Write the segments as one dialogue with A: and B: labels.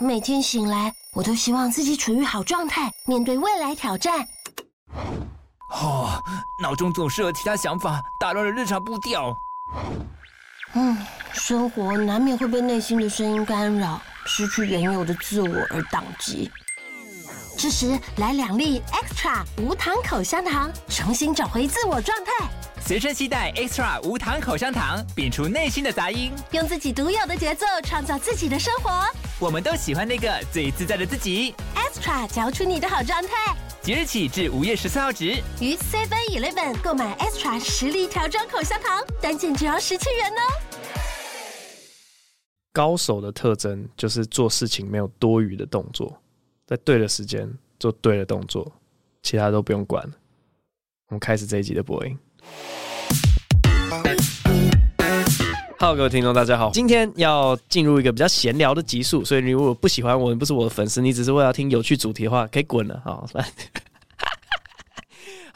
A: 每天醒来，我都希望自己处于好状态，面对未来挑战。
B: 哦，脑中总是有其他想法，打乱了日常步调。
A: 嗯，生活难免会被内心的声音干扰，失去原有的自我而宕机。这时来两粒 Extra 无糖口香糖，重新找回自我状态。
B: 随身携带 Extra 无糖口香糖，摒除内心的杂音，
A: 用自己独有的节奏创造自己的生活。
B: 我们都喜欢那个最自在的自己。
A: Extra 嚼出你的好状态。
B: 即日起至五月十四号止，
A: 于 Seven Eleven 购买 Extra 实力调装口香糖，单件只要十七元哦。
C: 高手的特征就是做事情没有多余的动作。在对的时间做对的动作，其他都不用管。我们开始这一集的播音。Hello，各位听众，大家好。今天要进入一个比较闲聊的集数，所以你如果不喜欢我，你不是我的粉丝，你只是为了听有趣主题的话，可以滚了。好，来。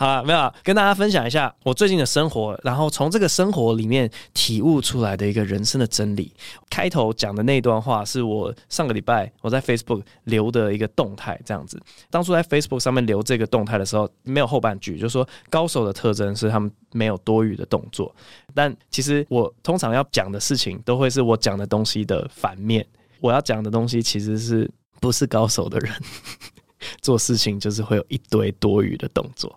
C: 好了，没有跟大家分享一下我最近的生活，然后从这个生活里面体悟出来的一个人生的真理。开头讲的那段话是我上个礼拜我在 Facebook 留的一个动态，这样子。当初在 Facebook 上面留这个动态的时候，没有后半句，就说高手的特征是他们没有多余的动作。但其实我通常要讲的事情，都会是我讲的东西的反面。我要讲的东西其实是不是高手的人 做事情，就是会有一堆多余的动作。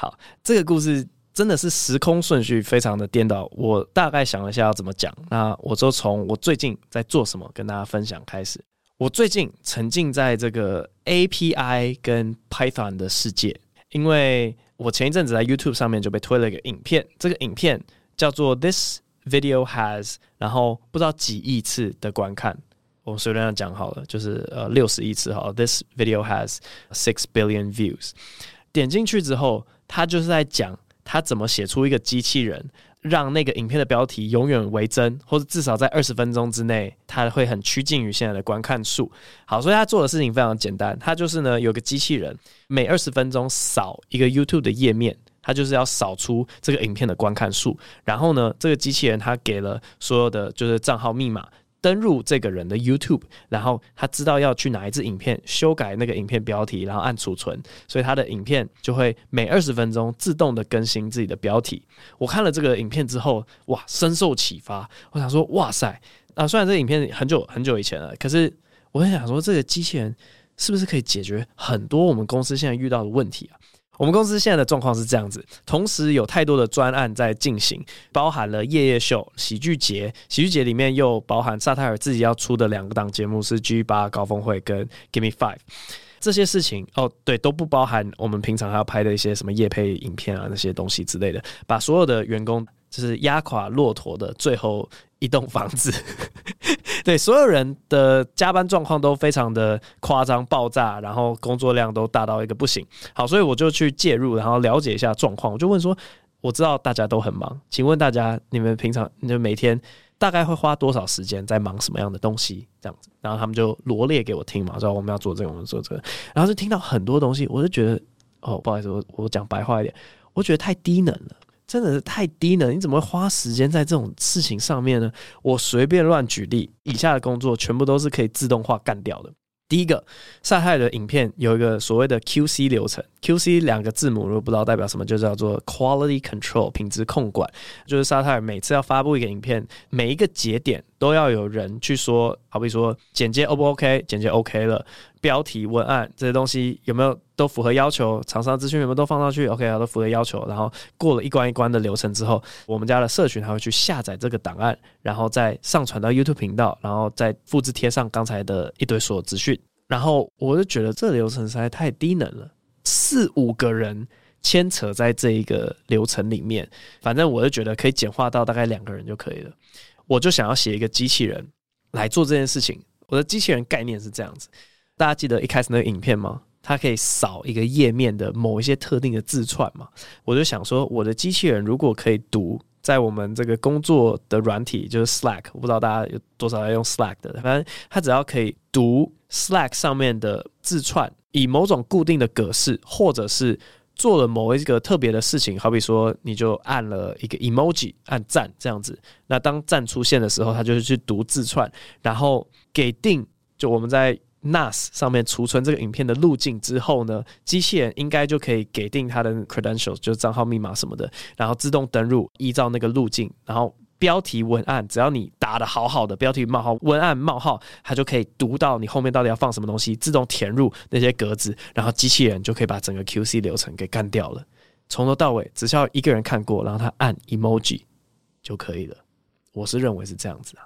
C: 好，这个故事真的是时空顺序非常的颠倒。我大概想了一下要怎么讲，那我就从我最近在做什么跟大家分享开始。我最近沉浸在这个 API 跟 Python 的世界，因为我前一阵子在 YouTube 上面就被推了一个影片，这个影片叫做 This video has，然后不知道几亿次的观看，我随便讲好了，就是呃六十亿次好。This video has six billion views。点进去之后。他就是在讲他怎么写出一个机器人，让那个影片的标题永远为真，或者至少在二十分钟之内，他会很趋近于现在的观看数。好，所以他做的事情非常简单，他就是呢有个机器人，每二十分钟扫一个 YouTube 的页面，他就是要扫出这个影片的观看数。然后呢，这个机器人他给了所有的就是账号密码。登入这个人的 YouTube，然后他知道要去哪一支影片，修改那个影片标题，然后按储存，所以他的影片就会每二十分钟自动的更新自己的标题。我看了这个影片之后，哇，深受启发。我想说，哇塞，啊，虽然这个影片很久很久以前了，可是我很想说，这个机器人是不是可以解决很多我们公司现在遇到的问题啊？我们公司现在的状况是这样子，同时有太多的专案在进行，包含了夜夜秀、喜剧节，喜剧节里面又包含萨泰尔自己要出的两个档节目是 G 八高峰会跟 Give Me Five，这些事情哦，对，都不包含我们平常还要拍的一些什么夜配影片啊那些东西之类的，把所有的员工就是压垮骆驼的最后一栋房子。对，所有人的加班状况都非常的夸张爆炸，然后工作量都大到一个不行。好，所以我就去介入，然后了解一下状况。我就问说，我知道大家都很忙，请问大家你们平常你们每天大概会花多少时间在忙什么样的东西？这样子，然后他们就罗列给我听嘛，说我们要做这个，我们做这个，然后就听到很多东西，我就觉得，哦，不好意思，我我讲白话一点，我觉得太低能了。真的是太低了，你怎么会花时间在这种事情上面呢？我随便乱举例，以下的工作全部都是可以自动化干掉的。第一个，萨泰尔的影片有一个所谓的 QC 流程，QC 两个字母如果不知道代表什么，就叫做 Quality Control 品质控管，就是萨泰尔每次要发布一个影片，每一个节点都要有人去说，好比说剪接 O 不 OK，剪接 OK 了。标题、文案这些东西有没有都符合要求？厂商资讯有没有都放上去？OK 啊，都符合要求。然后过了一关一关的流程之后，我们家的社群还会去下载这个档案，然后再上传到 YouTube 频道，然后再复制贴上刚才的一堆所有资讯。然后我就觉得这流程实在太低能了，四五个人牵扯在这一个流程里面，反正我就觉得可以简化到大概两个人就可以了。我就想要写一个机器人来做这件事情。我的机器人概念是这样子。大家记得一开始那个影片吗？它可以扫一个页面的某一些特定的字串嘛？我就想说，我的机器人如果可以读，在我们这个工作的软体就是 Slack，我不知道大家有多少在用 Slack 的，反正它只要可以读 Slack 上面的字串，以某种固定的格式，或者是做了某一个特别的事情，好比说你就按了一个 emoji，按赞这样子，那当赞出现的时候，它就是去读字串，然后给定。就我们在 NAS 上面储存这个影片的路径之后呢，机器人应该就可以给定它的 credentials，就是账号密码什么的，然后自动登入，依照那个路径，然后标题文案，只要你打得好好的，标题冒号文案冒号，它就可以读到你后面到底要放什么东西，自动填入那些格子，然后机器人就可以把整个 QC 流程给干掉了，从头到尾只需要一个人看过，然后他按 emoji 就可以了。我是认为是这样子啊，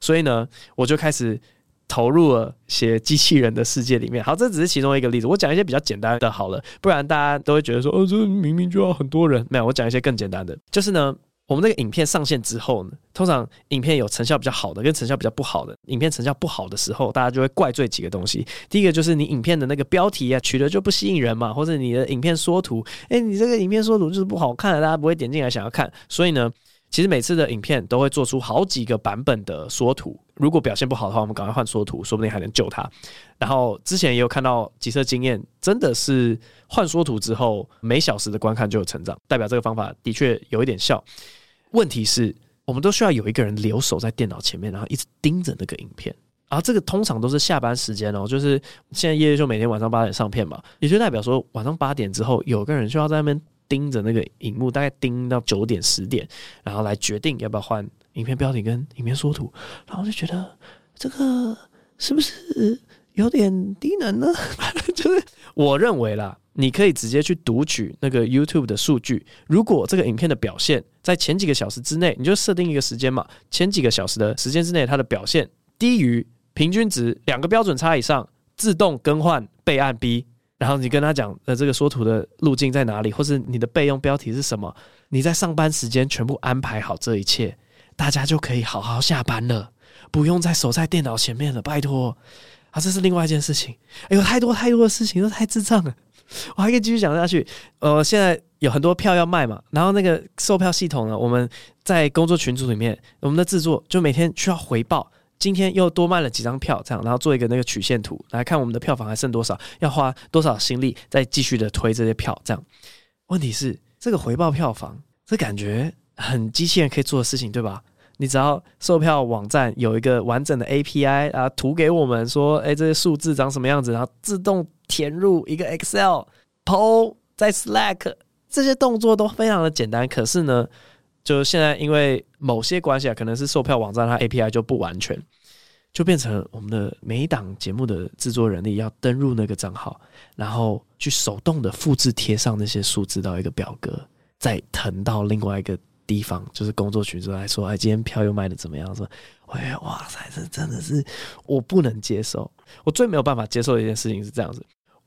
C: 所以呢，我就开始。投入了写机器人的世界里面，好，这只是其中一个例子。我讲一些比较简单的，好了，不然大家都会觉得说，哦，这明明就要很多人。没有，我讲一些更简单的，就是呢，我们那个影片上线之后呢，通常影片有成效比较好的，跟成效比较不好的。影片成效不好的时候，大家就会怪罪几个东西。第一个就是你影片的那个标题啊，取得就不吸引人嘛，或者你的影片缩图，诶，你这个影片缩图就是不好看，大家不会点进来想要看。所以呢。其实每次的影片都会做出好几个版本的缩图，如果表现不好的话，我们赶快换缩图，说不定还能救它。然后之前也有看到几次经验，真的是换缩图之后，每小时的观看就有成长，代表这个方法的确有一点效。问题是，我们都需要有一个人留守在电脑前面，然后一直盯着那个影片。然后这个通常都是下班时间哦，就是现在夜夜秀每天晚上八点上片嘛，也就代表说晚上八点之后，有个人需要在那边。盯着那个荧幕，大概盯到九点十点，然后来决定要不要换影片标题跟影片缩图，然后就觉得这个是不是有点低能呢？就是我认为啦，你可以直接去读取那个 YouTube 的数据，如果这个影片的表现在前几个小时之内，你就设定一个时间嘛，前几个小时的时间之内，它的表现低于平均值两个标准差以上，自动更换备案 B。然后你跟他讲，呃，这个缩图的路径在哪里，或是你的备用标题是什么？你在上班时间全部安排好这一切，大家就可以好好下班了，不用再守在电脑前面了。拜托，啊，这是另外一件事情。哎呦，太多太多的事情都太智障了，我还可以继续讲下去。呃，现在有很多票要卖嘛，然后那个售票系统呢，我们在工作群组里面，我们的制作就每天需要回报。今天又多卖了几张票，这样，然后做一个那个曲线图来看我们的票房还剩多少，要花多少心力再继续的推这些票，这样。问题是这个回报票房，这感觉很机器人可以做的事情，对吧？你只要售票网站有一个完整的 API 啊，图给我们说，哎，这些数字长什么样子，然后自动填入一个 Excel PO 在 Slack，这些动作都非常的简单。可是呢，就现在，因为某些关系啊，可能是售票网站它 API 就不完全，就变成我们的每一档节目的制作人力要登入那个账号，然后去手动的复制贴上那些数字到一个表格，再腾到另外一个地方，就是工作群组来说，哎，今天票又卖的怎么样？说，哎，哇塞，这真的是我不能接受，我最没有办法接受的一件事情是这样子。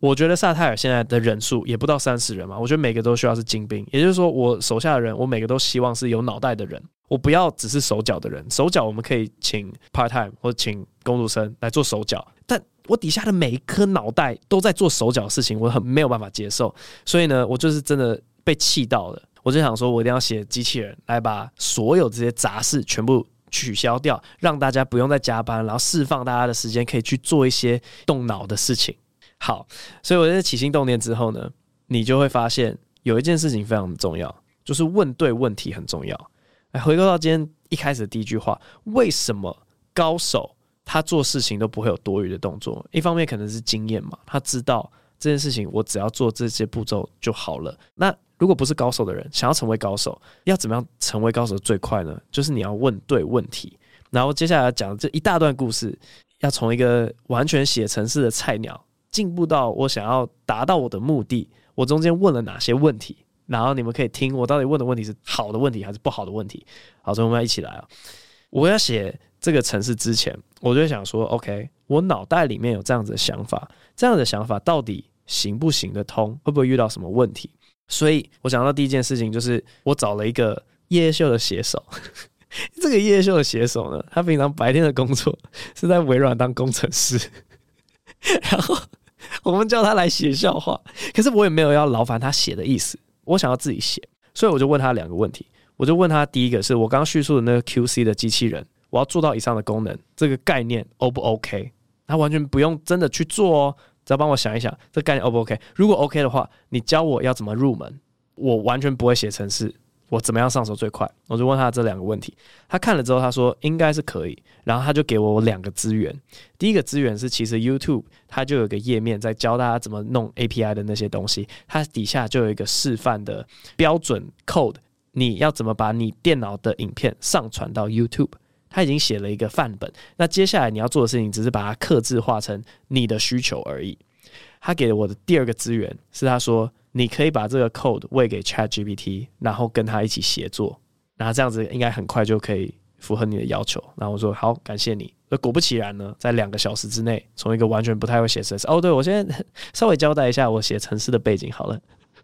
C: 我觉得萨泰尔现在的人数也不到三十人嘛，我觉得每个都需要是精兵，也就是说，我手下的人，我每个都希望是有脑袋的人，我不要只是手脚的人。手脚我们可以请 part time 或者请工读生来做手脚，但我底下的每一颗脑袋都在做手脚的事情，我很没有办法接受。所以呢，我就是真的被气到了，我就想说，我一定要写机器人来把所有这些杂事全部取消掉，让大家不用再加班，然后释放大家的时间，可以去做一些动脑的事情。好，所以我在起心动念之后呢，你就会发现有一件事情非常重要，就是问对问题很重要。来，回归到今天一开始的第一句话，为什么高手他做事情都不会有多余的动作？一方面可能是经验嘛，他知道这件事情我只要做这些步骤就好了。那如果不是高手的人，想要成为高手，要怎么样成为高手最快呢？就是你要问对问题。然后接下来讲这一大段故事，要从一个完全写程式的菜鸟。进步到我想要达到我的目的，我中间问了哪些问题？然后你们可以听我到底问的问题是好的问题还是不好的问题？好，所以我们要一起来啊！我要写这个城市之前，我就想说，OK，我脑袋里面有这样子的想法，这样的想法到底行不行得通？会不会遇到什么问题？所以我想到第一件事情就是，我找了一个夜夜秀的写手。这个夜夜秀的写手呢，他平常白天的工作是在微软当工程师，然后。我们叫他来写笑话，可是我也没有要劳烦他写的意思，我想要自己写，所以我就问他两个问题。我就问他第一个是我刚刚叙述的那个 QC 的机器人，我要做到以上的功能，这个概念 O 不 OK？他完全不用真的去做哦，只要帮我想一想，这概念 O 不 OK？如果 OK 的话，你教我要怎么入门？我完全不会写程式，我怎么样上手最快？我就问他这两个问题。他看了之后，他说应该是可以。然后他就给我两个资源。第一个资源是，其实 YouTube 它就有个页面在教大家怎么弄 API 的那些东西，它底下就有一个示范的标准 code，你要怎么把你电脑的影片上传到 YouTube。他已经写了一个范本。那接下来你要做的事情，只是把它刻字化成你的需求而已。他给了我的第二个资源是，他说你可以把这个 code 喂给 ChatGPT，然后跟他一起协作，然后这样子应该很快就可以符合你的要求。然后我说好，感谢你。那果不其然呢，在两个小时之内，从一个完全不太会写程式，哦，对，我现在稍微交代一下我写程式的背景好了，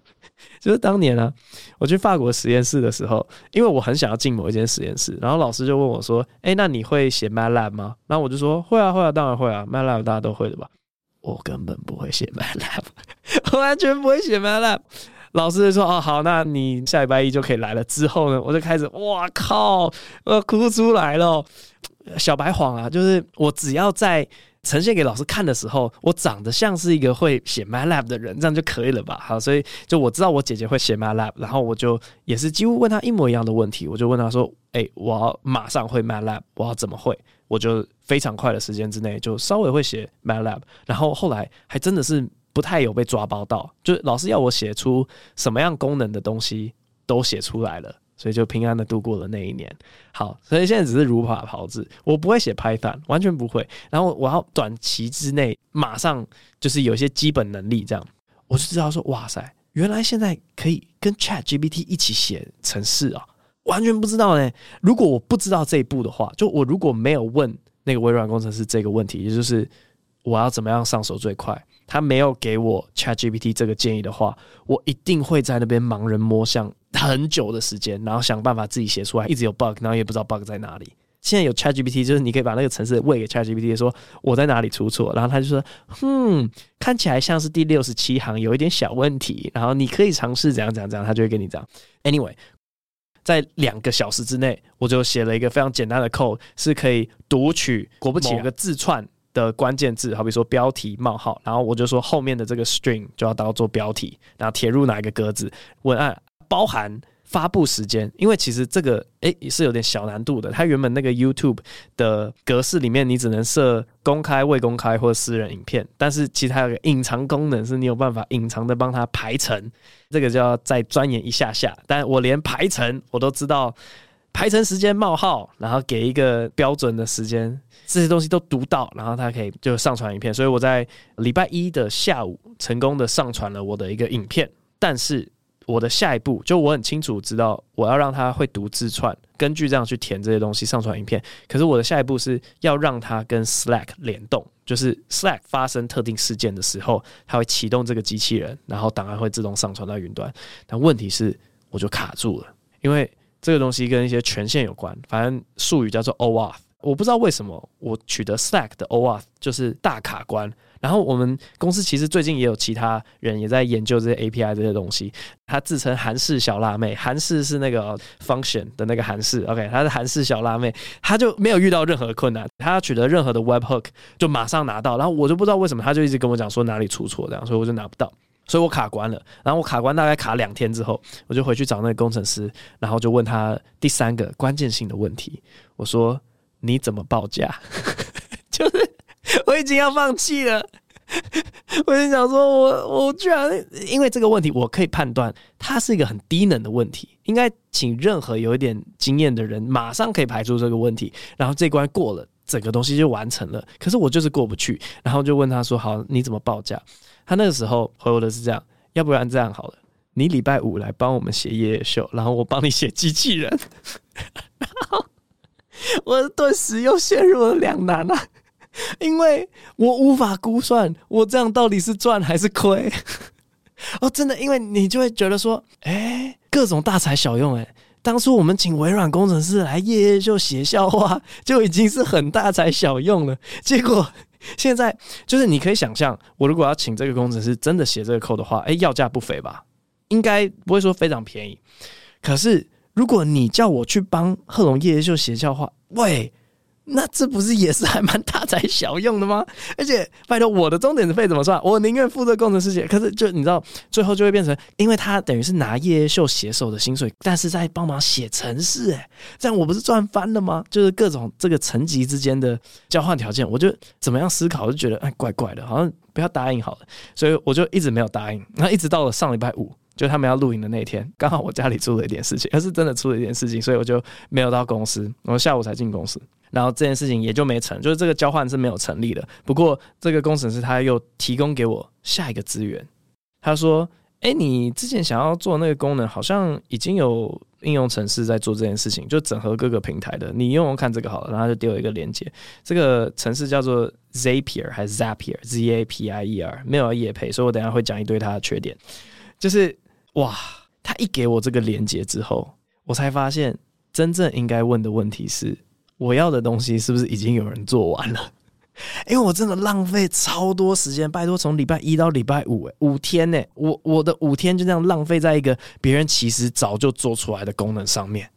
C: 就是当年呢，我去法国实验室的时候，因为我很想要进某一间实验室，然后老师就问我说：“哎，那你会写 MATLAB 吗？”然后我就说：“会啊，会啊，当然会啊，MATLAB 大家都会的吧。”我根本不会写 MATLAB，完全不会写 MATLAB。老师说：“哦，好，那你下礼拜一就可以来了。”之后呢，我就开始，哇靠，我哭出来了，小白谎啊！就是我只要在呈现给老师看的时候，我长得像是一个会写 MATLAB 的人，这样就可以了吧？好，所以就我知道我姐姐会写 MATLAB，然后我就也是几乎问她一模一样的问题，我就问她说：“哎，我要马上会 MATLAB，我要怎么会？”我就非常快的时间之内就稍微会写 MATLAB，然后后来还真的是不太有被抓包到，就老师要我写出什么样功能的东西都写出来了，所以就平安的度过了那一年。好，所以现在只是如法炮制，我不会写 Python，完全不会。然后我要短期之内马上就是有一些基本能力，这样我就知道说，哇塞，原来现在可以跟 ChatGPT 一起写程式啊。完全不知道呢。如果我不知道这一步的话，就我如果没有问那个微软工程师这个问题，也就是我要怎么样上手最快，他没有给我 ChatGPT 这个建议的话，我一定会在那边盲人摸象很久的时间，然后想办法自己写出来，一直有 bug，然后也不知道 bug 在哪里。现在有 ChatGPT，就是你可以把那个程式喂给 ChatGPT，说我在哪里出错，然后他就说，嗯，看起来像是第六十七行有一点小问题，然后你可以尝试怎样怎样怎样，他就会跟你讲。Anyway。在两个小时之内，我就写了一个非常简单的 code，是可以读取果不其然一个字串的关键字，好比说标题冒号，然后我就说后面的这个 string 就要当做标题，然后填入哪一个格子，文案包含。发布时间，因为其实这个诶也、是有点小难度的。它原本那个 YouTube 的格式里面，你只能设公开、未公开或私人影片，但是其实它有个隐藏功能，是你有办法隐藏的帮它排程。这个就要再钻研一下下。但我连排程我都知道，排程时间冒号，然后给一个标准的时间，这些东西都读到，然后它可以就上传影片。所以我在礼拜一的下午成功的上传了我的一个影片，但是。我的下一步就我很清楚知道我要让他会读字串，根据这样去填这些东西上传影片。可是我的下一步是要让他跟 Slack 联动，就是 Slack 发生特定事件的时候，它会启动这个机器人，然后档案会自动上传到云端。但问题是我就卡住了，因为这个东西跟一些权限有关，反正术语叫做 OAuth，我不知道为什么我取得 Slack 的 OAuth 就是大卡关。然后我们公司其实最近也有其他人也在研究这些 API 这些东西。他自称韩式小辣妹，韩式是那个 function 的那个韩式，OK，他是韩式小辣妹，他就没有遇到任何困难，他取得任何的 webhook 就马上拿到。然后我就不知道为什么，他就一直跟我讲说哪里出错这样，所以我就拿不到，所以我卡关了。然后我卡关大概卡两天之后，我就回去找那个工程师，然后就问他第三个关键性的问题，我说你怎么报价？就是。我已经要放弃了，我就想说我，我居然因为这个问题，我可以判断它是一个很低能的问题，应该请任何有一点经验的人马上可以排除这个问题，然后这关过了，整个东西就完成了。可是我就是过不去，然后就问他说：“好，你怎么报价？”他那个时候回我的是这样：“要不然这样好了，你礼拜五来帮我们写夜夜秀，然后我帮你写机器人。”然后我顿时又陷入了两难啊。因为我无法估算我这样到底是赚还是亏 哦，真的，因为你就会觉得说，哎，各种大材小用，哎，当初我们请微软工程师来夜夜秀写笑话，就已经是很大材小用了。结果现在就是你可以想象，我如果要请这个工程师真的写这个 code 的话，哎，要价不菲吧？应该不会说非常便宜。可是如果你叫我去帮贺龙夜夜秀写笑话，喂。那这不是也是还蛮大材小用的吗？而且拜托，我的终点费怎么算？我宁愿负责工程师钱。可是就你知道，最后就会变成，因为他等于是拿叶叶秀写手的薪水，但是在帮忙写程式，哎，这样我不是赚翻了吗？就是各种这个层级之间的交换条件，我就怎么样思考，就觉得哎，怪怪的，好像不要答应好了。所以我就一直没有答应。然后一直到了上礼拜五，就他们要录影的那天，刚好我家里出了一点事情，而是真的出了一点事情，所以我就没有到公司，我下午才进公司。然后这件事情也就没成，就是这个交换是没有成立的。不过这个工程师他又提供给我下一个资源，他说：“哎，你之前想要做那个功能，好像已经有应用程式在做这件事情，就整合各个平台的。你用用看这个好了。”然后就丢了一个链接，这个程式叫做 Zapier 还是 Zapier，Z A P I E R，没有业配，所以我等下会讲一堆它的缺点。就是哇，他一给我这个连接之后，我才发现真正应该问的问题是。我要的东西是不是已经有人做完了？因为我真的浪费超多时间，拜托，从礼拜一到礼拜五，诶，五天呢，我我的五天就这样浪费在一个别人其实早就做出来的功能上面。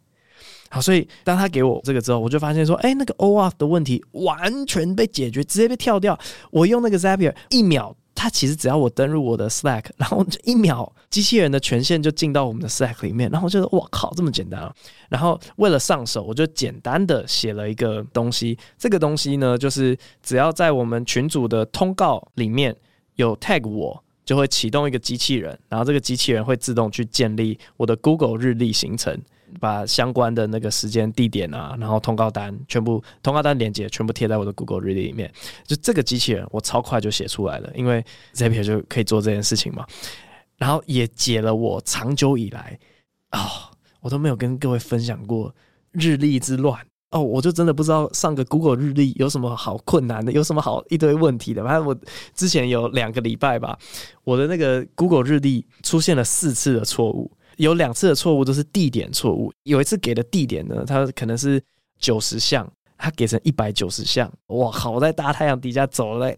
C: 好，所以当他给我这个之后，我就发现说，哎，那个 OAuth 的问题完全被解决，直接被跳掉。我用那个 Zapier 一秒。它其实只要我登入我的 Slack，然后就一秒，机器人的权限就进到我们的 Slack 里面，然后我觉得哇靠，这么简单啊！然后为了上手，我就简单的写了一个东西。这个东西呢，就是只要在我们群组的通告里面有 tag 我，就会启动一个机器人，然后这个机器人会自动去建立我的 Google 日历行程。把相关的那个时间、地点啊，然后通告单全部通告单连接全部贴在我的 Google 日历里面。就这个机器人，我超快就写出来了，因为 Zapier 就可以做这件事情嘛。然后也解了我长久以来啊、哦，我都没有跟各位分享过日历之乱哦。我就真的不知道上个 Google 日历有什么好困难的，有什么好一堆问题的。反正我之前有两个礼拜吧，我的那个 Google 日历出现了四次的错误。有两次的错误都是地点错误，有一次给的地点呢，它可能是九十项，它给成一百九十项，哇好！在大太阳底下走了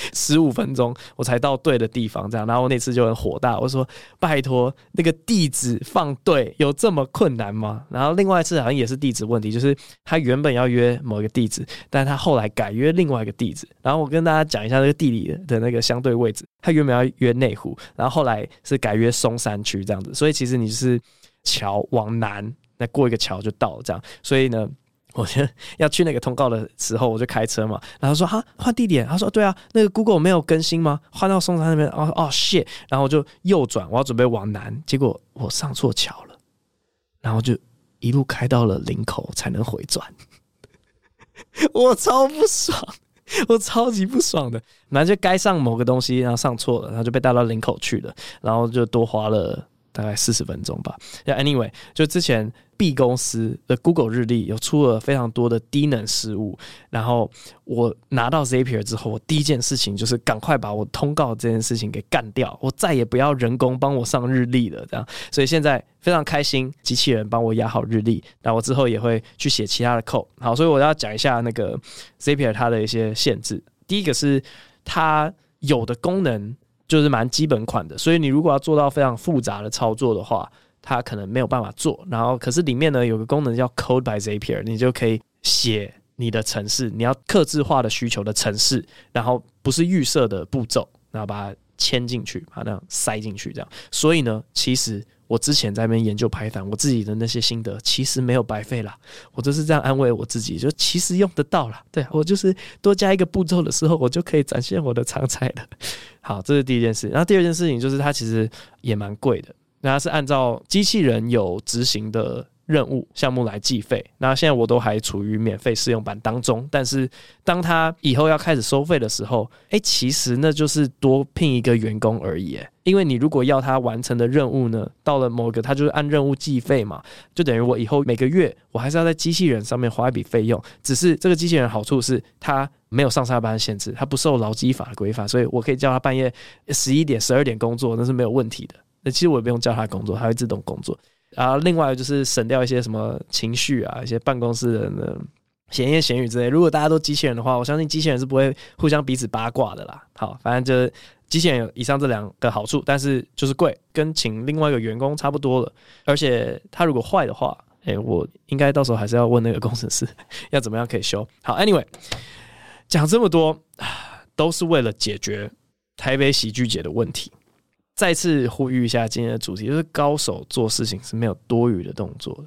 C: 十五分钟，我才到对的地方，这样，然后那次就很火大，我说拜托，那个地址放对有这么困难吗？然后另外一次好像也是地址问题，就是他原本要约某一个地址，但他后来改约另外一个地址，然后我跟大家讲一下那个地理的那个相对位置，他原本要约内湖，然后后来是改约松山区这样子，所以其实你是桥往南，那过一个桥就到了这样，所以呢。我就要去那个通告的时候，我就开车嘛。然后说哈换地点，他说对啊，那个 Google 没有更新吗？换到松山那边。哦哦 shit，然后我就右转，我要准备往南，结果我上错桥了，然后就一路开到了林口才能回转。我超不爽，我超级不爽的。然后就该上某个东西，然后上错了，然后就被带到林口去了，然后就多花了大概四十分钟吧。Anyway，就之前。B 公司的 Google 日历有出了非常多的低能失误，然后我拿到 Zapier 之后，我第一件事情就是赶快把我通告这件事情给干掉，我再也不要人工帮我上日历了，这样。所以现在非常开心，机器人帮我压好日历，那我之后也会去写其他的 code。好，所以我要讲一下那个 Zapier 它的一些限制。第一个是它有的功能就是蛮基本款的，所以你如果要做到非常复杂的操作的话。它可能没有办法做，然后可是里面呢有个功能叫 Code by Zapier，你就可以写你的程式，你要客制化的需求的程式，然后不是预设的步骤，然后把它牵进去，把那样塞进去，这样。所以呢，其实我之前在那边研究 Python，我自己的那些心得其实没有白费啦，我就是这样安慰我自己，就其实用得到啦。对，我就是多加一个步骤的时候，我就可以展现我的长才了。好，这是第一件事。然后第二件事情就是它其实也蛮贵的。那它是按照机器人有执行的任务项目来计费。那现在我都还处于免费试用版当中，但是当他以后要开始收费的时候，哎，其实那就是多聘一个员工而已。因为你如果要他完成的任务呢，到了某个他就是按任务计费嘛，就等于我以后每个月我还是要在机器人上面花一笔费用。只是这个机器人好处是它没有上下班限制，它不受劳基法的规范，所以我可以叫他半夜十一点、十二点工作，那是没有问题的。那其实我也不用叫他工作，他会自动工作。然后另外就是省掉一些什么情绪啊，一些办公室人的闲言闲语之类。如果大家都机器人的话，我相信机器人是不会互相彼此八卦的啦。好，反正就是机器人有以上这两个好处，但是就是贵，跟请另外一个员工差不多了。而且他如果坏的话，哎、我应该到时候还是要问那个工程师要怎么样可以修好。Anyway，讲这么多都是为了解决台北喜剧节的问题。再次呼吁一下今天的主题，就是高手做事情是没有多余的动作的。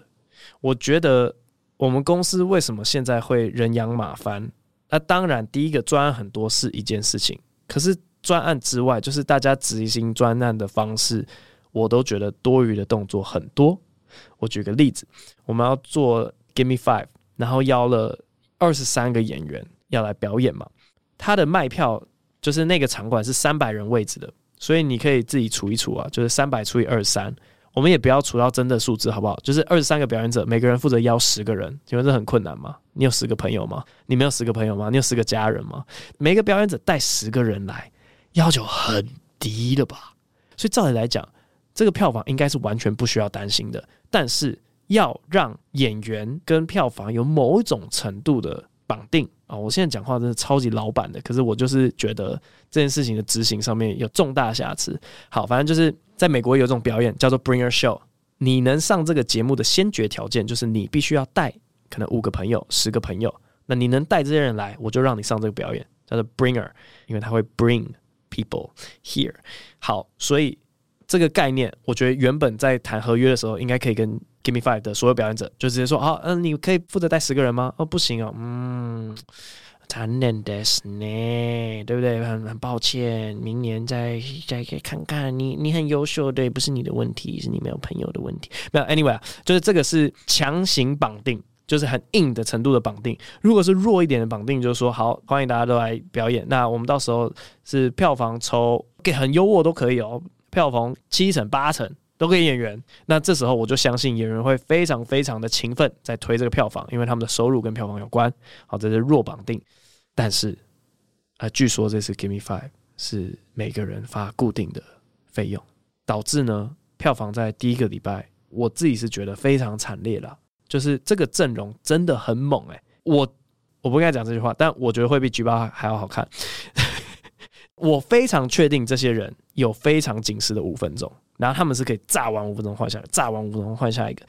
C: 我觉得我们公司为什么现在会人仰马翻？那当然，第一个专案很多是一件事情，可是专案之外，就是大家执行专案的方式，我都觉得多余的动作很多。我举个例子，我们要做 Give Me Five，然后邀了二十三个演员要来表演嘛。他的卖票就是那个场馆是三百人位置的，所以你可以自己除一除啊，就是三百除以二十三。我们也不要除到真的数字，好不好？就是二十三个表演者，每个人负责邀十个人，请问这很困难吗？你有十个朋友吗？你没有十个朋友吗？你有十个家人吗？每个表演者带十个人来，要求很低了吧？所以照理来讲，这个票房应该是完全不需要担心的。但是要让演员跟票房有某一种程度的绑定啊！我现在讲话真的超级老板的，可是我就是觉得这件事情的执行上面有重大瑕疵。好，反正就是。在美国有一种表演叫做 Bringer Show，你能上这个节目的先决条件就是你必须要带可能五个朋友、十个朋友。那你能带这些人来，我就让你上这个表演，叫做 Bringer，因为他会 bring people here。好，所以这个概念，我觉得原本在谈合约的时候，应该可以跟 Give Me Five 的所有表演者就直接说：好，嗯，你可以负责带十个人吗？哦，不行哦，嗯。残忍的是呢，对不对？很很抱歉，明年再再可以看看你。你很优秀，对，不是你的问题，是你没有朋友的问题。没有，anyway，就是这个是强行绑定，就是很硬的程度的绑定。如果是弱一点的绑定，就是说好，欢迎大家都来表演。那我们到时候是票房抽给很优渥都可以哦，票房七成八成都给演员。那这时候我就相信演员会非常非常的勤奋在推这个票房，因为他们的收入跟票房有关。好，这是弱绑定。但是，啊、呃，据说这次 Give Me Five 是每个人发固定的费用，导致呢票房在第一个礼拜，我自己是觉得非常惨烈了。就是这个阵容真的很猛哎、欸，我我不应该讲这句话，但我觉得会比 G 八还要好看。我非常确定这些人有非常紧实的五分钟，然后他们是可以炸完五分钟换下来，炸完五分钟换下一个。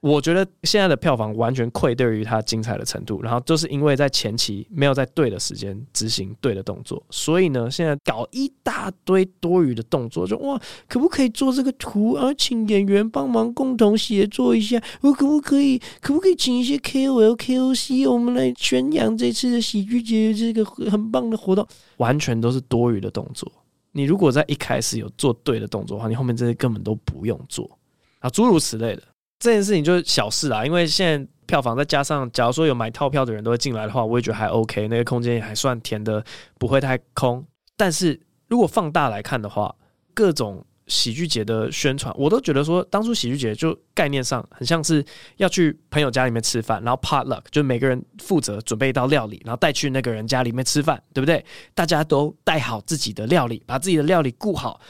C: 我觉得现在的票房完全愧对于它精彩的程度，然后就是因为在前期没有在对的时间执行对的动作，所以呢，现在搞一大堆多余的动作，就哇，可不可以做这个图啊？请演员帮忙共同协作一下，我可不可以？可不可以请一些 KOL、KOC，我们来宣扬这次的喜剧节这个很棒的活动？完全都是多余的动作。你如果在一开始有做对的动作的话，你后面这些根本都不用做啊，诸如此类的。这件事情就是小事啦，因为现在票房再加上，假如说有买套票的人都会进来的话，我也觉得还 OK，那个空间也还算填的不会太空。但是如果放大来看的话，各种喜剧节的宣传，我都觉得说，当初喜剧节就概念上很像是要去朋友家里面吃饭，然后 potluck 就每个人负责准备一道料理，然后带去那个人家里面吃饭，对不对？大家都带好自己的料理，把自己的料理顾好。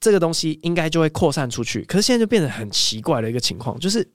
C: 这个东西应该就会扩散出去，可是现在就变得很奇怪的一个情况，就是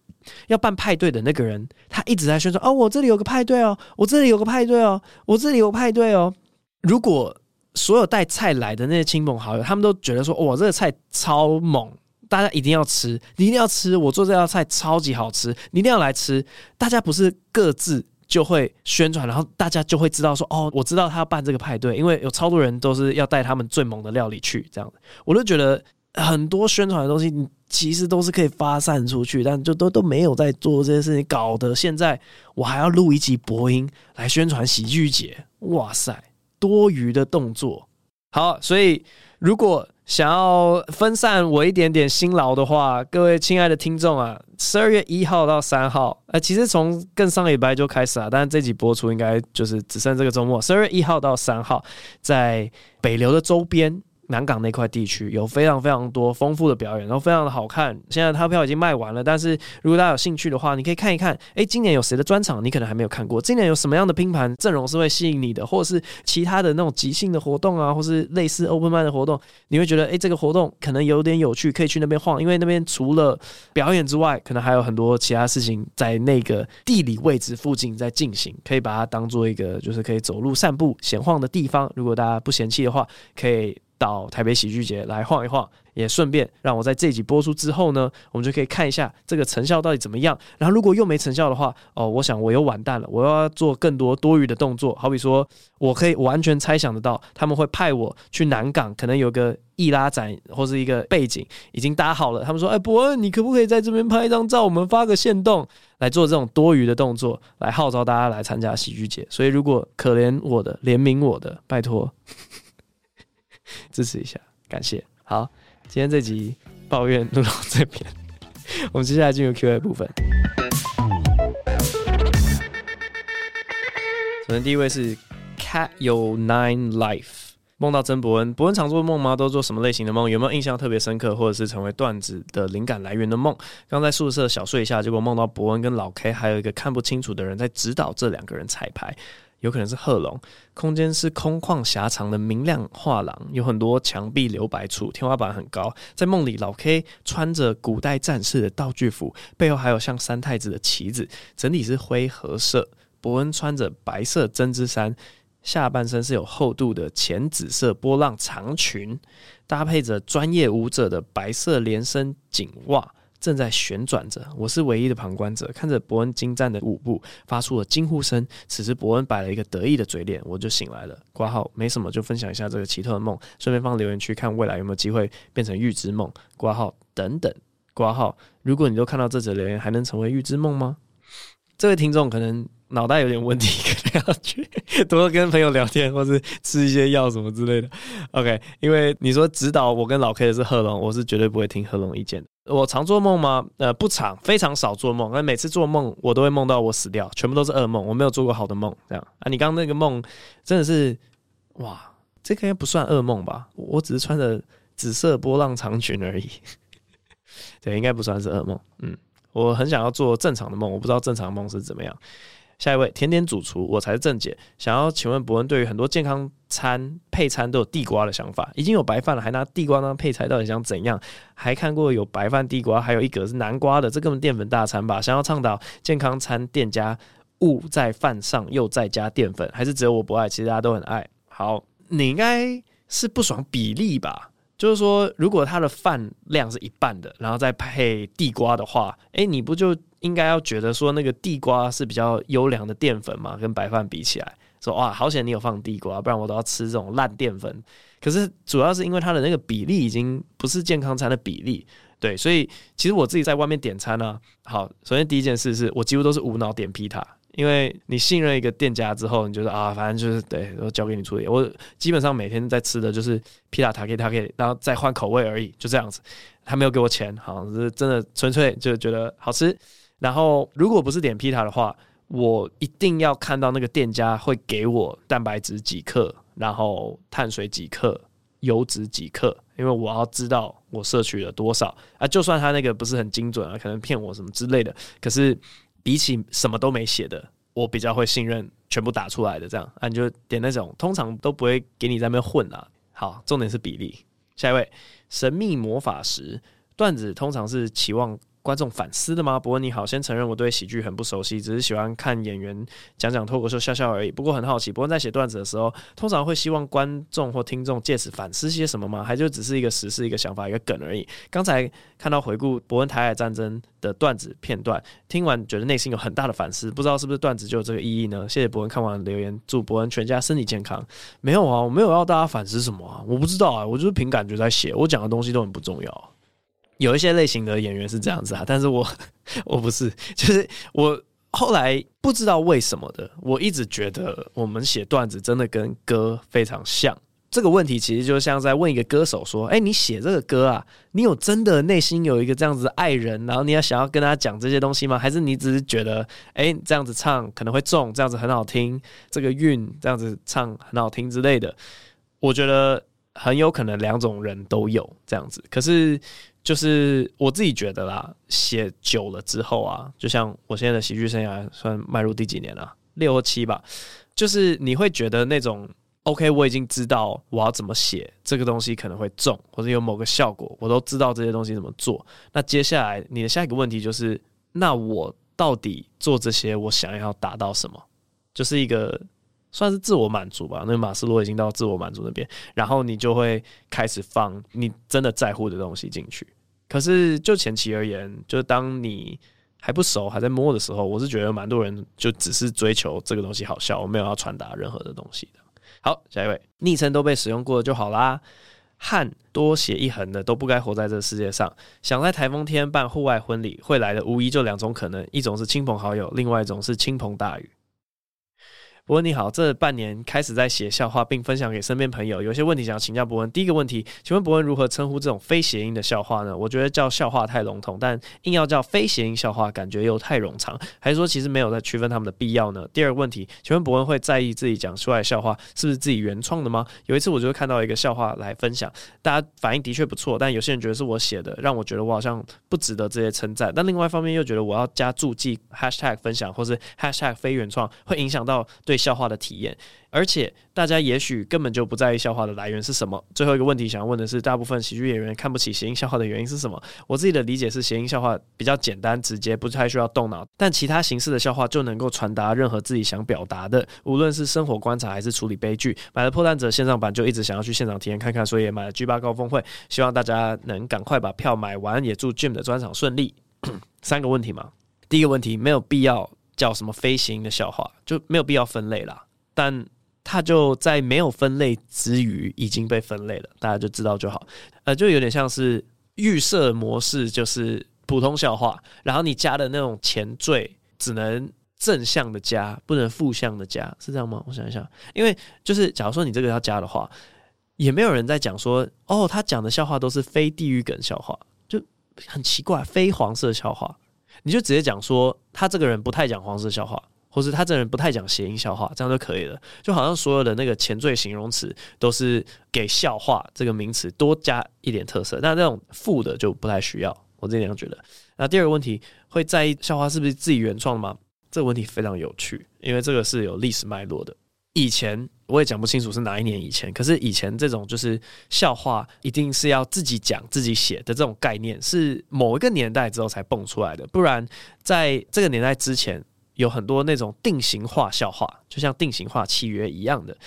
C: 要办派对的那个人，他一直在宣传哦，我这里有个派对哦，我这里有个派对哦，我这里有派对哦。如果所有带菜来的那些亲朋好友，他们都觉得说，哇，这个菜超猛，大家一定要吃，你一定要吃，我做这道菜超级好吃，你一定要来吃。大家不是各自。就会宣传，然后大家就会知道说，哦，我知道他要办这个派对，因为有超多人都是要带他们最猛的料理去，这样。我就觉得很多宣传的东西，其实都是可以发散出去，但就都都没有在做这些事情，搞得现在我还要录一集播音来宣传喜剧节，哇塞，多余的动作。好，所以如果想要分散我一点点辛劳的话，各位亲爱的听众啊，十二月一号到三号，呃，其实从更上礼拜就开始了，但是这集播出应该就是只剩这个周末，十二月一号到三号，在北流的周边。南港那块地区有非常非常多丰富的表演，然后非常的好看。现在他票已经卖完了，但是如果大家有兴趣的话，你可以看一看。诶，今年有谁的专场？你可能还没有看过。今年有什么样的拼盘阵容是会吸引你的，或者是其他的那种即兴的活动啊，或是类似 open mic 的活动，你会觉得诶，这个活动可能有点有趣，可以去那边晃。因为那边除了表演之外，可能还有很多其他事情在那个地理位置附近在进行，可以把它当做一个就是可以走路散步闲晃的地方。如果大家不嫌弃的话，可以。到台北喜剧节来晃一晃，也顺便让我在这集播出之后呢，我们就可以看一下这个成效到底怎么样。然后如果又没成效的话，哦，我想我又完蛋了，我要做更多多余的动作。好比说，我可以完全猜想得到，他们会派我去南港，可能有个易拉展或是一个背景已经搭好了。他们说：“哎，伯恩，你可不可以在这边拍一张照？我们发个线动来做这种多余的动作，来号召大家来参加喜剧节。”所以，如果可怜我的、怜悯我的，拜托。支持一下，感谢。好，今天这集抱怨录到这边，我们接下来进入 Q&A 部分。首先第一位是 Cat 有 Nine Life，梦到曾伯恩。伯恩常做梦吗？都做什么类型的梦？有没有印象特别深刻，或者是成为段子的灵感来源的梦？刚在宿舍小睡一下，结果梦到伯恩跟老 K 还有一个看不清楚的人在指导这两个人彩排。有可能是贺龙，空间是空旷狭长的明亮画廊，有很多墙壁留白处，天花板很高。在梦里，老 K 穿着古代战士的道具服，背后还有像三太子的旗子，整体是灰褐色。伯恩穿着白色针织衫，下半身是有厚度的浅紫色波浪长裙，搭配着专业舞者的白色连身紧袜。正在旋转着，我是唯一的旁观者，看着伯恩精湛的舞步，发出了惊呼声。此时伯恩摆了一个得意的嘴脸，我就醒来了。挂号没什么，就分享一下这个奇特的梦，顺便放留言区看未来有没有机会变成预知梦。挂号等等，挂号。如果你都看到这则留言，还能成为预知梦吗？这位听众可能脑袋有点问题，可能要去多跟朋友聊天，或是吃一些药什么之类的。OK，因为你说指导我跟老 K 的是贺龙，我是绝对不会听贺龙意见的。我常做梦吗？呃，不常，非常少做梦。那每次做梦，我都会梦到我死掉，全部都是噩梦。我没有做过好的梦，这样啊？你刚刚那个梦真的是，哇，这个应该不算噩梦吧？我只是穿着紫色波浪长裙而已，对，应该不算是噩梦。嗯，我很想要做正常的梦，我不知道正常的梦是怎么样。下一位甜点主厨，我才是正解。想要请问伯恩，对于很多健康餐配餐都有地瓜的想法，已经有白饭了，还拿地瓜当配菜，到底想怎样？还看过有白饭地瓜，还有一格是南瓜的，这根本淀粉大餐吧？想要倡导健康餐店家勿在饭上又再加淀粉，还是只有我不爱？其实大家都很爱。好，你应该是不爽比例吧？就是说，如果它的饭量是一半的，然后再配地瓜的话，诶、你不就？应该要觉得说那个地瓜是比较优良的淀粉嘛，跟白饭比起来，说哇，好险你有放地瓜，不然我都要吃这种烂淀粉。可是主要是因为它的那个比例已经不是健康餐的比例，对，所以其实我自己在外面点餐呢，好，首先第一件事是我几乎都是无脑点皮塔，因为你信任一个店家之后，你觉得啊，反正就是对，我交给你处理。我基本上每天在吃的就是皮塔塔克塔克，然后再换口味而已，就这样子。他没有给我钱，好像，是真的纯粹就觉得好吃。然后，如果不是点披萨的话，我一定要看到那个店家会给我蛋白质几克，然后碳水几克，油脂几克，因为我要知道我摄取了多少啊。就算他那个不是很精准啊，可能骗我什么之类的，可是比起什么都没写的，我比较会信任全部打出来的这样啊。你就点那种，通常都不会给你在那边混啊。好，重点是比例。下一位，神秘魔法师段子通常是期望观众反思的吗？伯恩你好，先承认我对喜剧很不熟悉，只是喜欢看演员讲讲脱口秀笑笑而已。不过很好奇，伯恩在写段子的时候，通常会希望观众或听众借此反思些什么吗？还就只是一个时事、一个想法、一个梗而已？刚才看到回顾伯恩台海战争的段子片段，听完觉得内心有很大的反思，不知道是不是段子就有这个意义呢？谢谢伯恩看完留言，祝伯恩全家身体健康。没有啊，我没有要大家反思什么啊，我不知道啊，我就是凭感觉在写，我讲的东西都很不重要。有一些类型的演员是这样子啊，但是我 我不是，就是我后来不知道为什么的，我一直觉得我们写段子真的跟歌非常像。这个问题其实就像在问一个歌手说：“哎，你写这个歌啊，你有真的内心有一个这样子的爱人，然后你要想要跟他讲这些东西吗？还是你只是觉得，哎，这样子唱可能会中，这样子很好听，这个韵这样子唱很好听之类的？”我觉得很有可能两种人都有这样子，可是。就是我自己觉得啦，写久了之后啊，就像我现在的喜剧生涯算迈入第几年了？六或七吧。就是你会觉得那种 OK，我已经知道我要怎么写这个东西可能会中，或者有某个效果，我都知道这些东西怎么做。那接下来你的下一个问题就是，那我到底做这些，我想要达到什么？就是一个算是自我满足吧。那马斯洛已经到自我满足那边，然后你就会开始放你真的在乎的东西进去。可是就前期而言，就当你还不熟、还在摸的时候，我是觉得蛮多人就只是追求这个东西好笑，我没有要传达任何的东西的。好，下一位，昵称都被使用过了就好啦。汉多写一横的都不该活在这世界上。想在台风天办户外婚礼，会来的无疑就两种可能：一种是亲朋好友，另外一种是倾盆大雨。博恩你好，这半年开始在写笑话，并分享给身边朋友。有些问题想要请教博恩。第一个问题，请问博恩如何称呼这种非谐音的笑话呢？我觉得叫笑话太笼统，但硬要叫非谐音笑话，感觉又太冗长。还是说其实没有在区分他们的必要呢？第二个问题，请问博恩会在意自己讲出来的笑话是不是自己原创的吗？有一次我就会看到一个笑话来分享，大家反应的确不错，但有些人觉得是我写的，让我觉得我好像不值得这些称赞。但另外一方面又觉得我要加注记 hashtag 分享或是 hashtag 非原创，会影响到对笑话的体验。而且大家也许根本就不在意笑话的来源是什么。最后一个问题想要问的是，大部分喜剧演员看不起谐音笑话的原因是什么？我自己的理解是，谐音笑话比较简单直接，不太需要动脑，但其他形式的笑话就能够传达任何自己想表达的，无论是生活观察还是处理悲剧。买了破烂者线上版就一直想要去现场体验看看，所以也买了 G 八高峰会，希望大家能赶快把票买完，也祝 Jim 的专场顺利。三个问题嘛，第一个问题没有必要叫什么飞行的笑话，就没有必要分类啦。但它就在没有分类之余已经被分类了，大家就知道就好。呃，就有点像是预设模式，就是普通笑话，然后你加的那种前缀只能正向的加，不能负向的加，是这样吗？我想一想，因为就是假如说你这个要加的话，也没有人在讲说哦，他讲的笑话都是非地域梗笑话，就很奇怪，非黄色笑话，你就直接讲说他这个人不太讲黄色笑话。或是他这人不太讲谐音笑话，这样就可以了。就好像所有的那个前缀形容词都是给笑话这个名词多加一点特色，但这种负的就不太需要。我这样觉得。那第二个问题，会在意笑话是不是自己原创的吗？这个问题非常有趣，因为这个是有历史脉络的。以前我也讲不清楚是哪一年以前，可是以前这种就是笑话一定是要自己讲自己写的这种概念，是某一个年代之后才蹦出来的，不然在这个年代之前。有很多那种定型化笑话，就像定型化契约一样的。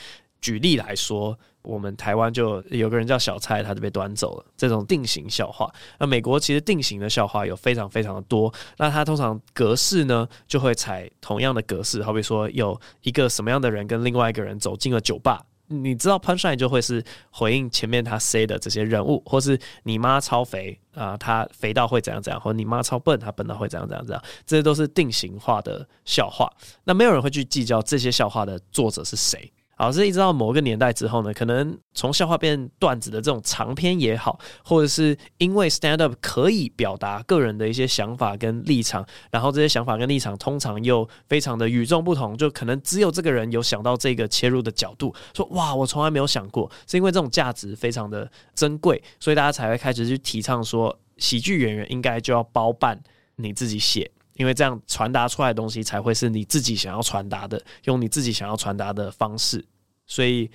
C: 举例来说，我们台湾就有个人叫小蔡，他就被端走了。这种定型笑话，那美国其实定型的笑话有非常非常的多。那它通常格式呢，就会采同样的格式，好比说有一个什么样的人跟另外一个人走进了酒吧。你知道 punchline 就会是回应前面他 say 的这些人物，或是你妈超肥啊，他肥到会怎样怎样，或你妈超笨，他笨到会怎样怎样怎样，这些都是定型化的笑话。那没有人会去计较这些笑话的作者是谁。好，这一直到某个年代之后呢，可能从笑话变段子的这种长篇也好，或者是因为 stand up 可以表达个人的一些想法跟立场，然后这些想法跟立场通常又非常的与众不同，就可能只有这个人有想到这个切入的角度，说哇，我从来没有想过，是因为这种价值非常的珍贵，所以大家才会开始去提倡说，喜剧演员应该就要包办你自己写。因为这样传达出来的东西才会是你自己想要传达的，用你自己想要传达的方式。所以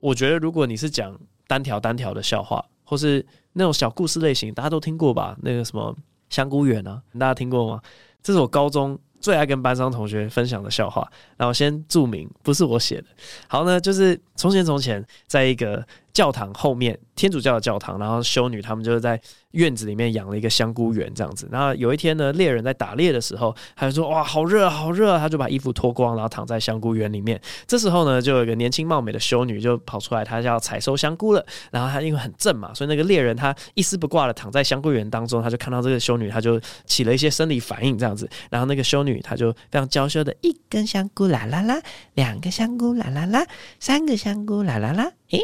C: 我觉得，如果你是讲单条单条的笑话，或是那种小故事类型，大家都听过吧？那个什么香菇园啊，大家听过吗？这是我高中最爱跟班上同学分享的笑话。然后先注明，不是我写的。好呢，就是从前从前，在一个教堂后面，天主教的教堂，然后修女他们就是在。院子里面养了一个香菇园，这样子。然后有一天呢，猎人在打猎的时候，他就说：“哇，好热，好热！”他就把衣服脱光，然后躺在香菇园里面。这时候呢，就有一个年轻貌美的修女就跑出来，她要采收香菇了。然后她因为很正嘛，所以那个猎人他一丝不挂的躺在香菇园当中，他就看到这个修女，他就起了一些生理反应，这样子。然后那个修女她就非常娇羞的，一根香菇啦啦啦，两个香菇啦啦啦，三个香菇啦啦啦，诶。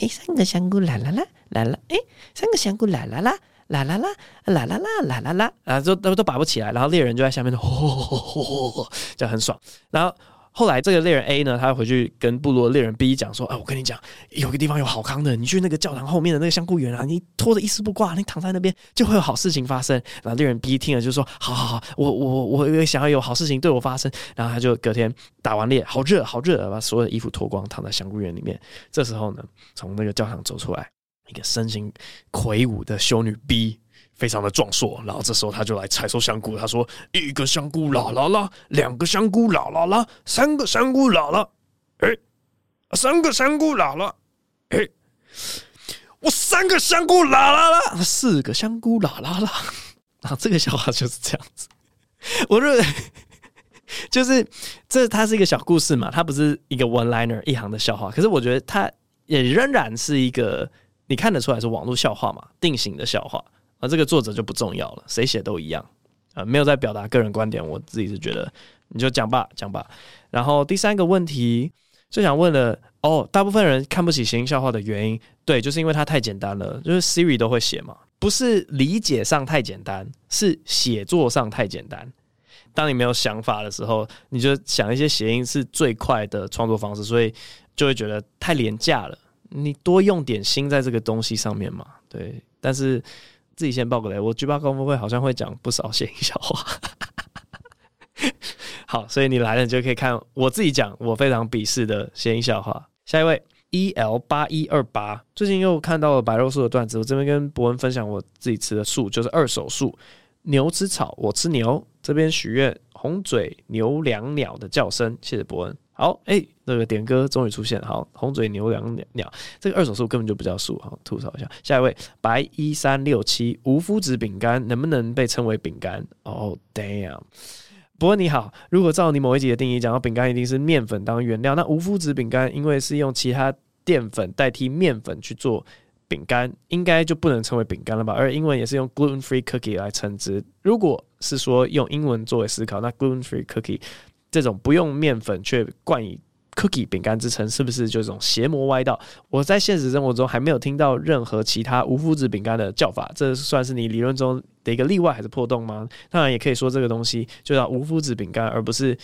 C: 诶，三个香菇啦啦啦啦啦，诶，三个香菇啦啦啦啦啦啦啦啦啦啦啦啦，啊，都都都拔不起来，然后猎人就在下面，吼吼吼吼吼，就很爽，然后。后来这个猎人 A 呢，他回去跟部落猎人 B 讲说：“哎，我跟你讲，有个地方有好康的，你去那个教堂后面的那个香菇园啊，你脱得一丝不挂，你躺在那边就会有好事情发生。”然后猎人 B 听了就说：“好好好，我我我也想要有好事情对我发生。”然后他就隔天打完猎，好热好热，把所有的衣服脱光，躺在香菇园里面。这时候呢，从那个教堂走出来一个身形魁梧的修女 B。非常的壮硕，然后这时候他就来采收香菇。他说：“一个香菇啦啦啦，两个香菇啦啦啦，三个香菇啦啦。”哎、三个香菇啦啦，哎、我三个香菇啦啦啦，四个香菇啦啦啦。啊，这个笑话就是这样子。我认为 就是这，它是一个小故事嘛，它不是一个 one liner 一行的笑话。可是我觉得它也仍然是一个你看得出来是网络笑话嘛，定型的笑话。啊，这个作者就不重要了，谁写都一样啊，没有在表达个人观点。我自己是觉得，你就讲吧，讲吧。然后第三个问题，就想问了哦，大部分人看不起谐音笑话的原因，对，就是因为它太简单了，就是 Siri 都会写嘛。不是理解上太简单，是写作上太简单。当你没有想法的时候，你就想一些谐音是最快的创作方式，所以就会觉得太廉价了。你多用点心在这个东西上面嘛？对。但是自己先爆个雷，我举报高峰会好像会讲不少谐音笑话。好，所以你来了，你就可以看我自己讲我非常鄙视的谐音笑话。下一位。E L 八一二八，最近又看到了白肉素的段子，我这边跟博文分享我自己吃的素，就是二手素。牛吃草，我吃牛。这边许愿红嘴牛两鸟的叫声，谢谢博文。好，哎、那个点歌终于出现。好，红嘴牛羊鸟，这个二手素根本就不叫素。好，吐槽一下。下一位白一三六七，无麸质饼干能不能被称为饼干？哦、oh，damn。不过你好，如果照你某一集的定义讲到饼干一定是面粉当原料，那无麸质饼干因为是用其他淀粉代替面粉去做饼干，应该就不能称为饼干了吧？而英文也是用 gluten-free cookie 来称之。如果是说用英文作为思考，那 gluten-free cookie 这种不用面粉却冠以 cookie 饼干之称，是不是就这种邪魔歪道？我在现实生活中还没有听到任何其他无麸质饼干的叫法，这算是你理论中的一个例外还是破洞吗？当然也可以说这个东西就叫无麸质饼干，而不是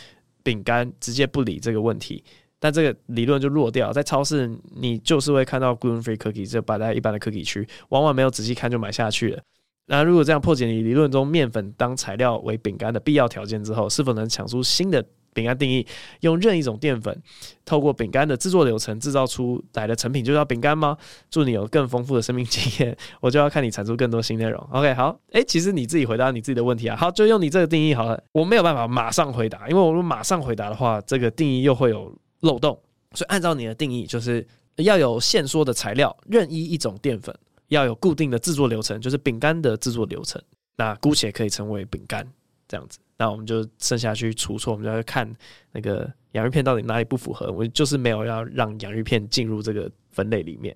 C: 饼干，直接不理这个问题。但这个理论就弱掉，在超市你就是会看到 gluten-free cookie，就摆在一般的 cookie 区，往往没有仔细看就买下去了。那如果这样破解你理论中面粉当材料为饼干的必要条件之后，是否能抢出新的饼干定义？用任一种淀粉透过饼干的制作流程制造出来的成品就叫饼干吗？祝你有更丰富的生命经验，我就要看你产出更多新内容。OK，好，诶、其实你自己回答你自己的问题啊。好，就用你这个定义好了。我没有办法马上回答，因为我如果马上回答的话，这个定义又会有。漏洞，所以按照你的定义，就是要有限缩的材料，任意一种淀粉，要有固定的制作流程，就是饼干的制作流程。那姑且可以称为饼干这样子。那我们就剩下去除错，我们就要看那个洋芋片到底哪里不符合。我就是没有要让洋芋片进入这个分类里面。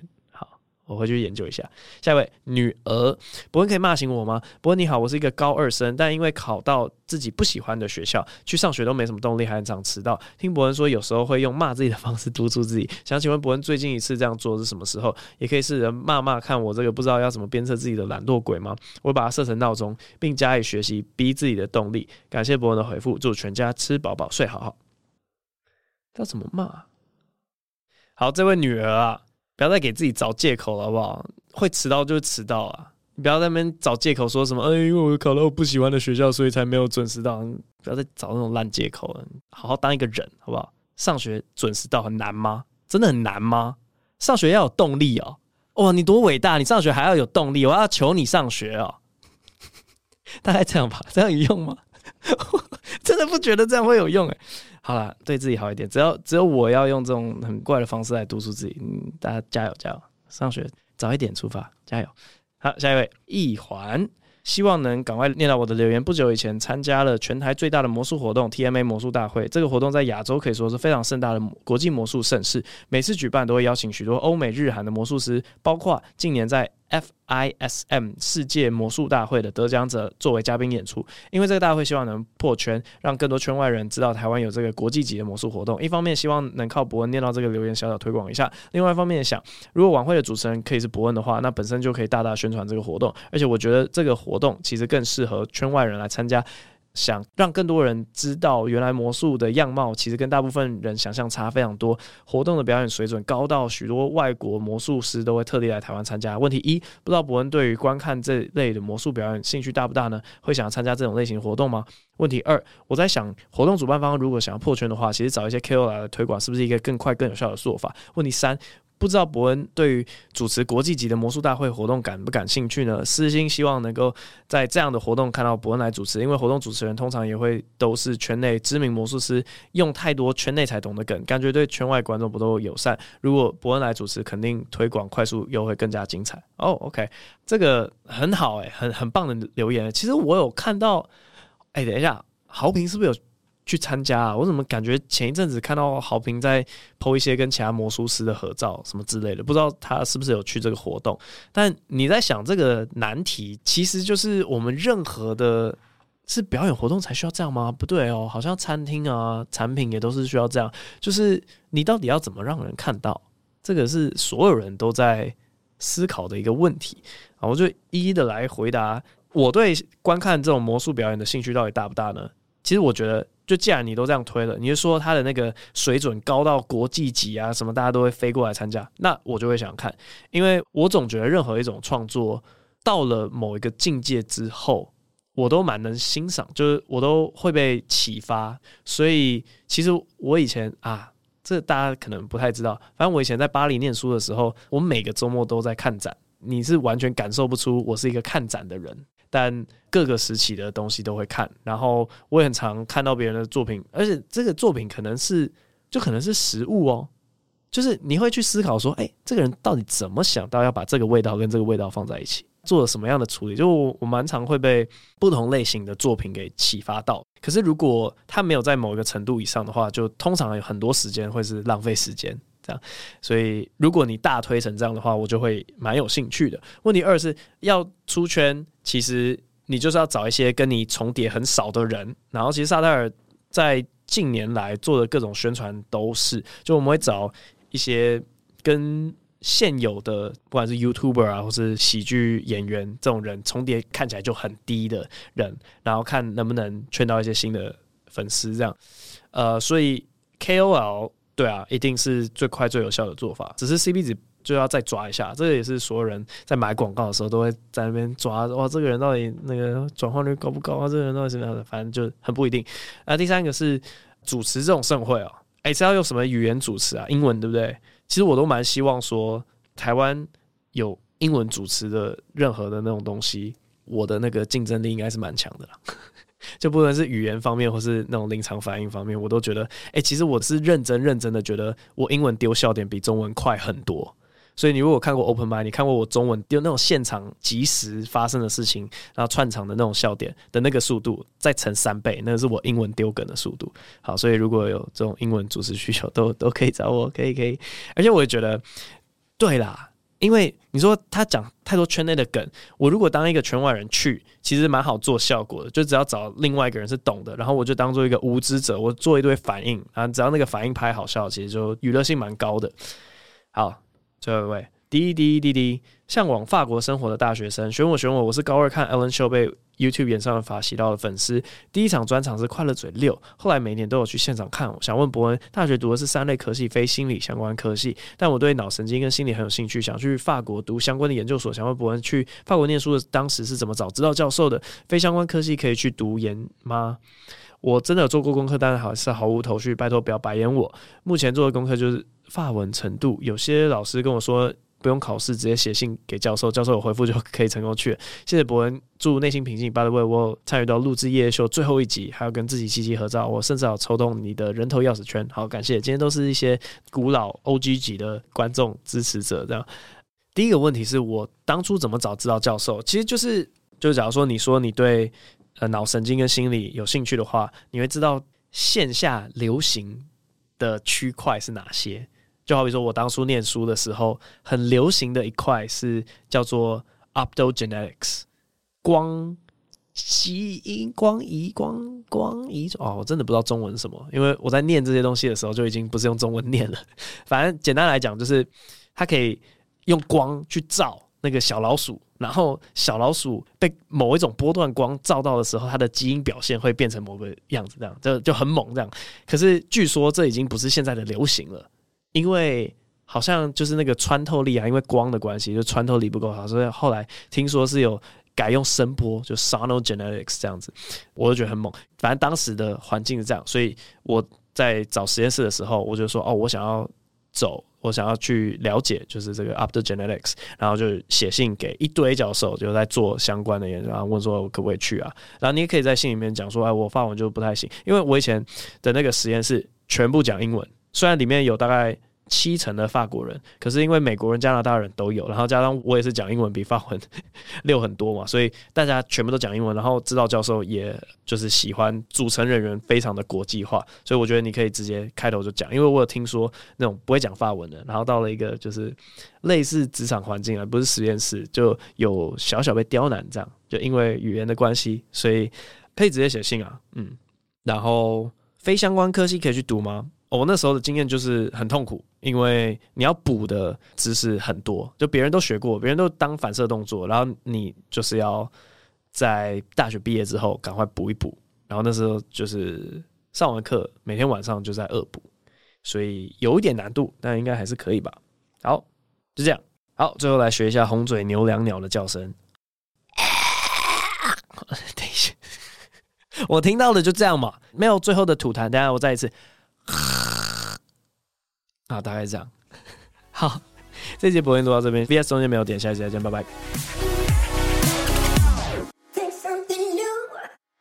C: 我回去研究一下。下一位女儿，博恩可以骂醒我吗？博恩你好，我是一个高二生，但因为考到自己不喜欢的学校，去上学都没什么动力，还很常迟到。听博恩说，有时候会用骂自己的方式督促自己。想请问博恩，最近一次这样做是什么时候？也可以试着骂骂看我这个不知道要怎么鞭策自己的懒惰鬼吗？我把它设成闹钟，并加以学习，逼自己的动力。感谢博恩的回复，祝全家吃饱饱，睡好好。要怎么骂？好，这位女儿啊。不要再给自己找借口了，好不好？会迟到就迟到啊！你不要在那边找借口，说什么“哎，因为我考到我不喜欢的学校，所以才没有准时到。”不要再找那种烂借口了，好好当一个人，好不好？上学准时到很难吗？真的很难吗？上学要有动力哦！哇，你多伟大！你上学还要有动力，我要求你上学哦！大概这样吧，这样有用吗？真的不觉得这样会有用诶。好了，对自己好一点。只要只有我要用这种很怪的方式来督促自己。嗯，大家加油加油！上学早一点出发，加油！好，下一位一环，希望能赶快念到我的留言。不久以前参加了全台最大的魔术活动 TMA 魔术大会，这个活动在亚洲可以说是非常盛大的国际魔术盛事。每次举办都会邀请许多欧美日韩的魔术师，包括近年在 FISM 世界魔术大会的得奖者作为嘉宾演出，因为这个大会希望能破圈，让更多圈外人知道台湾有这个国际级的魔术活动。一方面希望能靠博恩念到这个留言小小推广一下，另外一方面想，如果晚会的主持人可以是博恩的话，那本身就可以大大宣传这个活动。而且我觉得这个活动其实更适合圈外人来参加。想让更多人知道，原来魔术的样貌其实跟大部分人想象差非常多。活动的表演水准高到许多外国魔术师都会特地来台湾参加。问题一，不知道伯恩对于观看这类的魔术表演兴趣大不大呢？会想要参加这种类型活动吗？问题二，我在想，活动主办方如果想要破圈的话，其实找一些 KOL 来推广，是不是一个更快更有效的做法？问题三，不知道伯恩对于主持国际级的魔术大会活动感不感兴趣呢？私心希望能够在这样的活动看到伯恩来主持，因为活动主持人通常也会都是圈内知名魔术师，用太多圈内才懂的梗，感觉对圈外观众不都友善？如果伯恩来主持，肯定推广快速又会更加精彩。哦，OK，这个很好诶，很很棒的留言。其实我有看到，哎，等一下，豪平是不是有？去参加啊！我怎么感觉前一阵子看到好评在 po 一些跟其他魔术师的合照什么之类的，不知道他是不是有去这个活动？但你在想这个难题，其实就是我们任何的是表演活动才需要这样吗？不对哦，好像餐厅啊、产品也都是需要这样。就是你到底要怎么让人看到？这个是所有人都在思考的一个问题啊！我就一一的来回答。我对观看这种魔术表演的兴趣到底大不大呢？其实我觉得。就既然你都这样推了，你就说他的那个水准高到国际级啊，什么大家都会飞过来参加，那我就会想看，因为我总觉得任何一种创作到了某一个境界之后，我都蛮能欣赏，就是我都会被启发。所以其实我以前啊，这大家可能不太知道，反正我以前在巴黎念书的时候，我每个周末都在看展，你是完全感受不出我是一个看展的人。但各个时期的东西都会看，然后我也很常看到别人的作品，而且这个作品可能是就可能是实物哦，就是你会去思考说，哎，这个人到底怎么想到要把这个味道跟这个味道放在一起，做了什么样的处理？就我我蛮常会被不同类型的作品给启发到。可是如果他没有在某一个程度以上的话，就通常有很多时间会是浪费时间。这样，所以如果你大推成这样的话，我就会蛮有兴趣的。问题二是要出圈，其实你就是要找一些跟你重叠很少的人。然后，其实萨泰尔在近年来做的各种宣传都是，就我们会找一些跟现有的不管是 YouTuber 啊，或是喜剧演员这种人重叠看起来就很低的人，然后看能不能圈到一些新的粉丝。这样，呃，所以 KOL。对啊，一定是最快最有效的做法。只是 CP 值就要再抓一下，这个也是所有人在买广告的时候都会在那边抓。哇，这个人到底那个转换率高不高啊？这个人到底怎么样的？反正就很不一定。那第三个是主持这种盛会哦，哎，是要用什么语言主持啊？英文对不对？其实我都蛮希望说台湾有英文主持的任何的那种东西，我的那个竞争力应该是蛮强的啦。就不论是语言方面，或是那种临场反应方面，我都觉得，哎、其实我是认真认真的，觉得我英文丢笑点比中文快很多。所以你如果看过 Open Mind，你看过我中文丢那种现场即时发生的事情，然后串场的那种笑点的那个速度，再乘三倍，那是我英文丢梗的速度。好，所以如果有这种英文主持需求，都都可以找我，可以可以。而且我也觉得，对啦。因为你说他讲太多圈内的梗，我如果当一个圈外人去，其实蛮好做效果的，就只要找另外一个人是懂的，然后我就当做一个无知者，我做一堆反应，然后只要那个反应拍好笑，其实就娱乐性蛮高的。好，最后一位，滴滴滴滴，向往法国生活的大学生，选我选我，我是高二看 Ellen Show 被 YouTube 演唱的法洗到的粉丝，第一场专场是快乐嘴六，后来每年都有去现场看。我想问博恩，大学读的是三类科系，非心理相关科系，但我对脑神经跟心理很有兴趣，想去法国读相关的研究所。想问博恩，去法国念书的当时是怎么找知道教授的？非相关科系可以去读研吗？我真的有做过功课，但是好像是毫无头绪，拜托不要白眼我。目前做的功课就是法文程度，有些老师跟我说。不用考试，直接写信给教授，教授有回复就可以成功去了。谢谢博恩，祝内心平静。By the way，我参与到录制夜秀最后一集，还要跟自己七七合照，我甚至要抽动你的人头钥匙圈。好，感谢，今天都是一些古老 OG 级的观众支持者。这样，第一个问题是我当初怎么早知道教授？其实就是，就假如说你说你对呃脑神经跟心理有兴趣的话，你会知道线下流行的区块是哪些。就好比说，我当初念书的时候，很流行的一块是叫做 optogenetics，光基因、光移、光光移哦，我真的不知道中文什么，因为我在念这些东西的时候就已经不是用中文念了。反正简单来讲，就是它可以用光去照那个小老鼠，然后小老鼠被某一种波段光照到的时候，它的基因表现会变成某个样子，这样就就很猛这样。可是据说这已经不是现在的流行了。因为好像就是那个穿透力啊，因为光的关系，就穿透力不够好，所以后来听说是有改用声波，就 sonogenetics 这样子，我就觉得很猛。反正当时的环境是这样，所以我在找实验室的时候，我就说哦，我想要走，我想要去了解，就是这个 optogenetics，然后就写信给一堆教授，就在做相关的研究，然后问说我可不可以去啊？然后你也可以在信里面讲说，哎，我发文就不太行，因为我以前的那个实验室全部讲英文，虽然里面有大概。七成的法国人，可是因为美国人、加拿大人都有，然后加上我也是讲英文比法文 溜很多嘛，所以大家全部都讲英文，然后指导教授也就是喜欢组成人员非常的国际化，所以我觉得你可以直接开头就讲，因为我有听说那种不会讲法文的，然后到了一个就是类似职场环境啊，不是实验室，就有小小被刁难这样，就因为语言的关系，所以可以直接写信啊，嗯，然后非相关科系可以去读吗？我那时候的经验就是很痛苦，因为你要补的知识很多，就别人都学过，别人都当反射动作，然后你就是要在大学毕业之后赶快补一补。然后那时候就是上完课，每天晚上就在恶补，所以有一点难度，但应该还是可以吧。好，就这样。好，最后来学一下红嘴牛椋鸟的叫声。等一下，我听到的就这样嘛，没有最后的吐痰。等下我再一次。啊，大概这样。好，这节播音录到这边，VS 中间没有点，下期再见，拜拜。